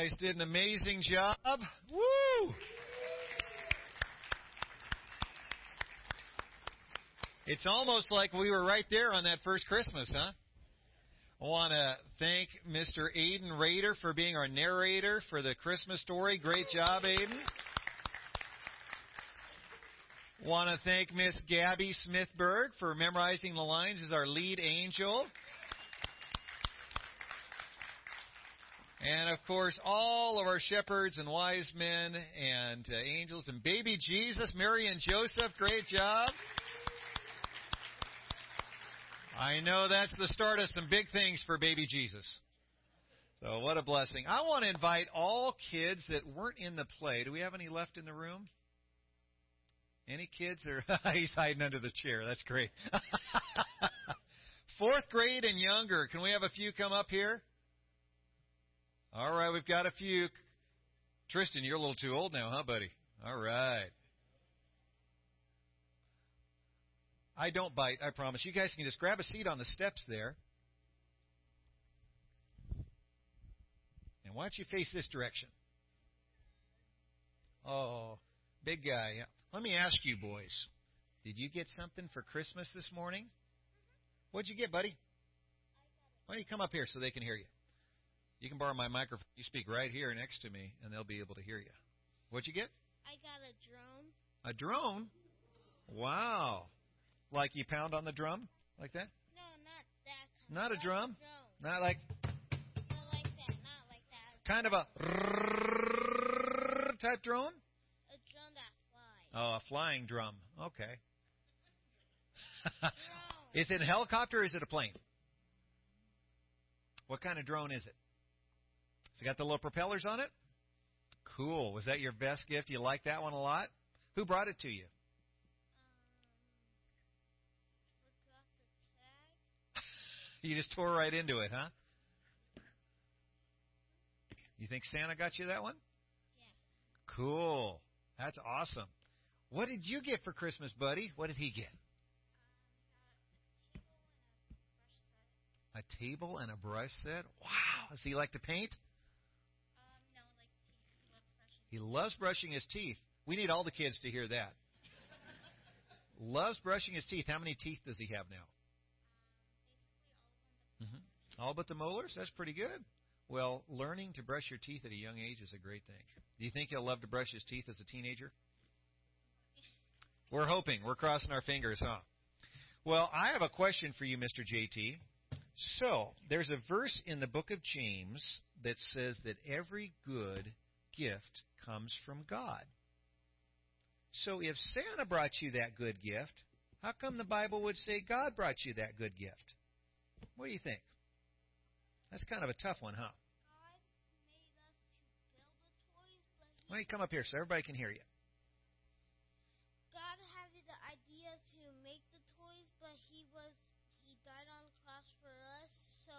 guys did an amazing job. Woo! It's almost like we were right there on that first Christmas, huh? I want to thank Mr. Aiden Rader for being our narrator for the Christmas story. Great job, Aiden. Want to thank Miss Gabby Smithberg for memorizing the lines as our lead angel. And of course, all of our shepherds and wise men and uh, angels and baby Jesus, Mary and Joseph, great job. I know that's the start of some big things for baby Jesus. So what a blessing. I want to invite all kids that weren't in the play. Do we have any left in the room? Any kids or he's hiding under the chair. That's great. Fourth grade and younger. Can we have a few come up here? All right, we've got a few. Tristan, you're a little too old now, huh, buddy? All right. I don't bite, I promise. You guys can just grab a seat on the steps there. And why don't you face this direction? Oh, big guy. Let me ask you, boys. Did you get something for Christmas this morning? What'd you get, buddy? Why don't you come up here so they can hear you? You can borrow my microphone. You speak right here next to me, and they'll be able to hear you. What'd you get? I got a drone. A drone? Wow. Like you pound on the drum? Like that? No, not that kind. Not a drum? Not like Not like that. Not like that. kind of a type drone? A drone that flies. Oh, a flying drum. Okay. Is it a helicopter or is it a plane? What kind of drone is it? Has got the little propellers on it? Cool. Was that your best gift? You like that one a lot? Who brought it to you? Um, forgot the tag. You just tore right into it, huh? You think Santa got you that one? Yeah. Cool. That's awesome. What did you get for Christmas, buddy? What did he get? Um, a table and a brush set. A table and a brush set? Wow. Does he like to paint? He loves brushing his teeth. We need all the kids to hear that. loves brushing his teeth. How many teeth does he have now? Mm-hmm. All but the molars? That's pretty good. Well, learning to brush your teeth at a young age is a great thing. Do you think he'll love to brush his teeth as a teenager? We're hoping. We're crossing our fingers, huh? Well, I have a question for you, Mr. JT. So, there's a verse in the book of James that says that every good gift comes from God. So, if Santa brought you that good gift, how come the Bible would say God brought you that good gift? What do you think? That's kind of a tough one, huh? God made us to build the toys, but Why don't you come up here so everybody can hear you? God had the idea to make the toys, but he was he died on the cross for us. So,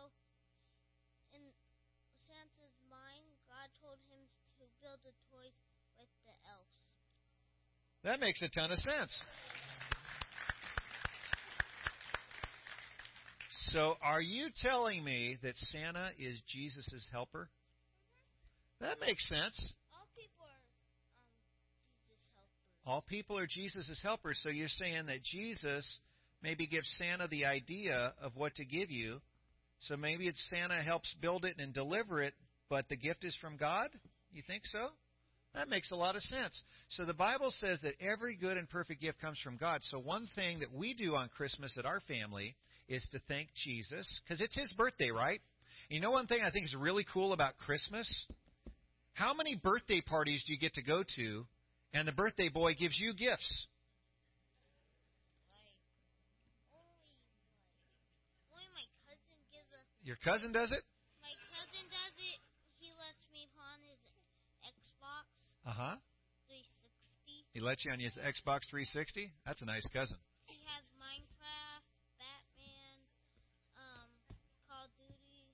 in Santa's mind, God told him to build the toys with the elves. That makes a ton of sense. So, are you telling me that Santa is Jesus' helper? That makes sense. All people are um, Jesus helpers. All people are Jesus' helpers. So, you're saying that Jesus maybe gives Santa the idea of what to give you. So, maybe it's Santa helps build it and deliver it, but the gift is from God? You think so? That makes a lot of sense. So the Bible says that every good and perfect gift comes from God. So one thing that we do on Christmas at our family is to thank Jesus because it's his birthday, right? You know one thing I think is really cool about Christmas? How many birthday parties do you get to go to and the birthday boy gives you gifts? Like only like only my cousin gives us. Your cousin does it? My cousin does it. He lets me pawn his Xbox Uh-huh. 360. He lets you on his Xbox 360? That's a nice cousin. He has Minecraft, Batman, um, Call of Duty.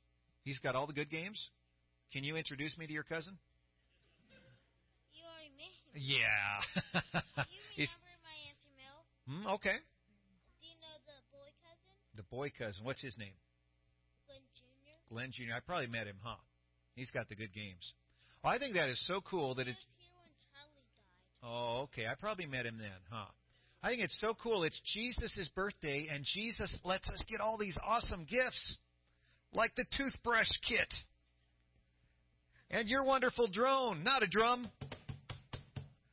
He's got all the good games. Can you introduce me to your cousin? You already met him. Yeah. You remember my Auntie Mel? hmm, okay. Do you know the boy cousin, The boy cousin. What's his name? Glenn Jr.? Glenn Jr. I probably met him, huh? He's got the good games. Well, I think that is so cool that it's. was here when Charlie died. Oh, okay. I probably met him then, huh? I think it's so cool. It's Jesus' birthday, and Jesus lets us get all these awesome gifts, like the toothbrush kit and your wonderful drone. Not a drum,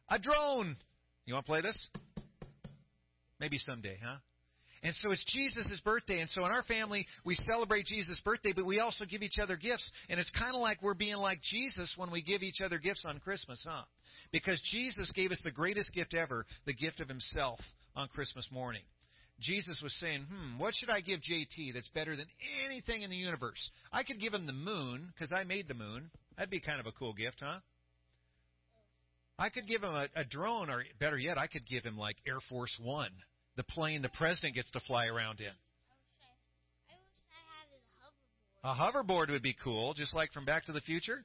a drone. You want to play this? Maybe someday, huh? And so it's Jesus' birthday. And so in our family, we celebrate Jesus' birthday, but we also give each other gifts. And it's kind of like we're being like Jesus when we give each other gifts on Christmas, huh? Because Jesus gave us the greatest gift ever, the gift of Himself on Christmas morning. Jesus was saying, hmm, what should I give JT that's better than anything in the universe? I could give him the moon, because I made the moon. That'd be kind of a cool gift, huh? I could give him a, a drone, or better yet, I could give him like Air Force One, the plane the president gets to fly around in. A hoverboard would be cool, just like from Back to the Future.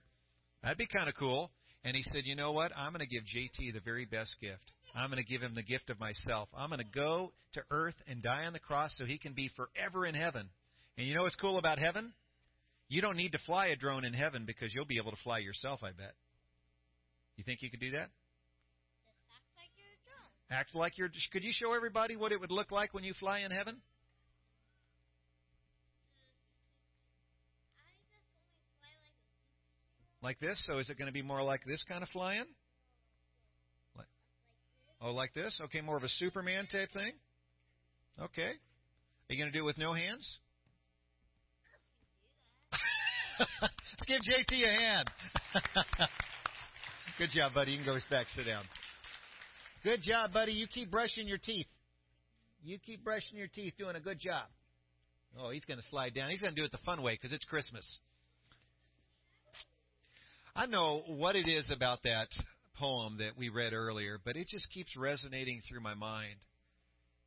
That'd be kind of cool. And he said, You know what? I'm going to give JT the very best gift. I'm going to give him the gift of myself. I'm going to go to earth and die on the cross so he can be forever in heaven. And you know what's cool about heaven? You don't need to fly a drone in heaven because you'll be able to fly yourself, I bet. You think you could do that? Just act like you're a drone. Act like you're. Could you show everybody what it would look like when you fly in heaven? I just only fly like a superhero. Like this? So is it going to be more like this kind of flying? Oh, like this? Okay, more of a Superman type thing? Okay. Are you going to do it with no hands? Let's give JT a hand. Good job, buddy. You can go back, sit down. Good job, buddy. You keep brushing your teeth. You keep brushing your teeth, doing a good job. Oh, he's going to slide down. He's going to do it the fun way because it's Christmas. I know what it is about that poem that we read earlier, but it just keeps resonating through my mind.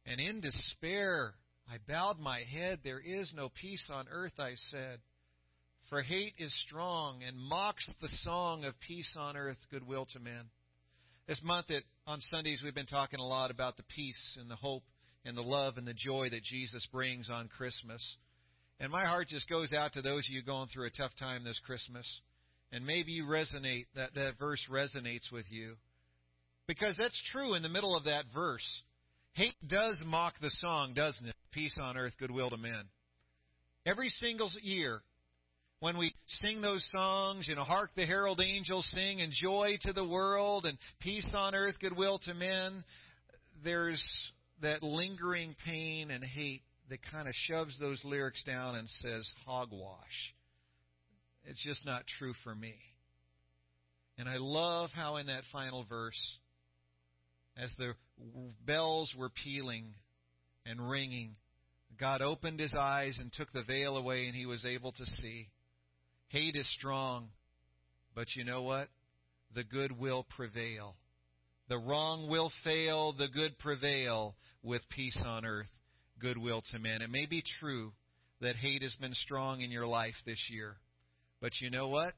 And in despair, I bowed my head. There is no peace on earth, I said. For hate is strong and mocks the song of peace on earth, goodwill to men. This month at, on Sundays, we've been talking a lot about the peace and the hope and the love and the joy that Jesus brings on Christmas. And my heart just goes out to those of you going through a tough time this Christmas. And maybe you resonate, that, that verse resonates with you. Because that's true in the middle of that verse. Hate does mock the song, doesn't it? Peace on earth, goodwill to men. Every single year, when we sing those songs, you know, hark the herald angels sing, and joy to the world, and peace on earth, goodwill to men, there's that lingering pain and hate that kind of shoves those lyrics down and says, hogwash. It's just not true for me. And I love how in that final verse, as the bells were pealing and ringing, God opened his eyes and took the veil away, and he was able to see. Hate is strong, but you know what? The good will prevail. The wrong will fail, the good prevail with peace on earth, goodwill to men. It may be true that hate has been strong in your life this year, but you know what?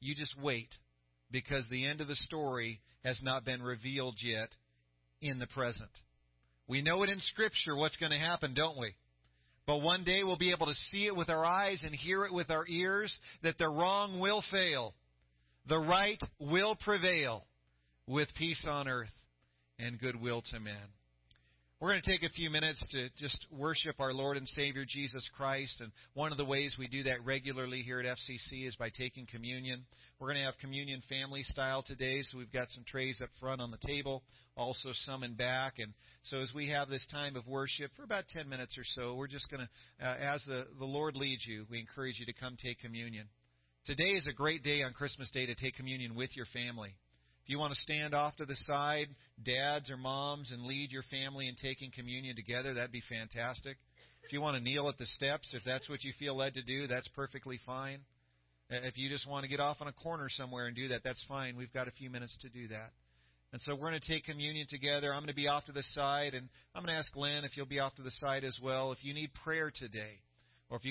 You just wait because the end of the story has not been revealed yet in the present. We know it in Scripture what's going to happen, don't we? But one day we'll be able to see it with our eyes and hear it with our ears that the wrong will fail, the right will prevail with peace on earth and goodwill to men. We're going to take a few minutes to just worship our Lord and Savior Jesus Christ. And one of the ways we do that regularly here at FCC is by taking communion. We're going to have communion family style today, so we've got some trays up front on the table, also some in back. And so as we have this time of worship for about 10 minutes or so, we're just going to, uh, as the, the Lord leads you, we encourage you to come take communion. Today is a great day on Christmas Day to take communion with your family. If you want to stand off to the side, dads or moms, and lead your family in taking communion together, that'd be fantastic. If you want to kneel at the steps, if that's what you feel led to do, that's perfectly fine. Uh, if you just want to get off on a corner somewhere and do that, that's fine. We've got a few minutes to do that. And so we're going to take communion together. I'm going to be off to the side, and I'm going to ask Glenn if you'll be off to the side as well. If you need prayer today, or if you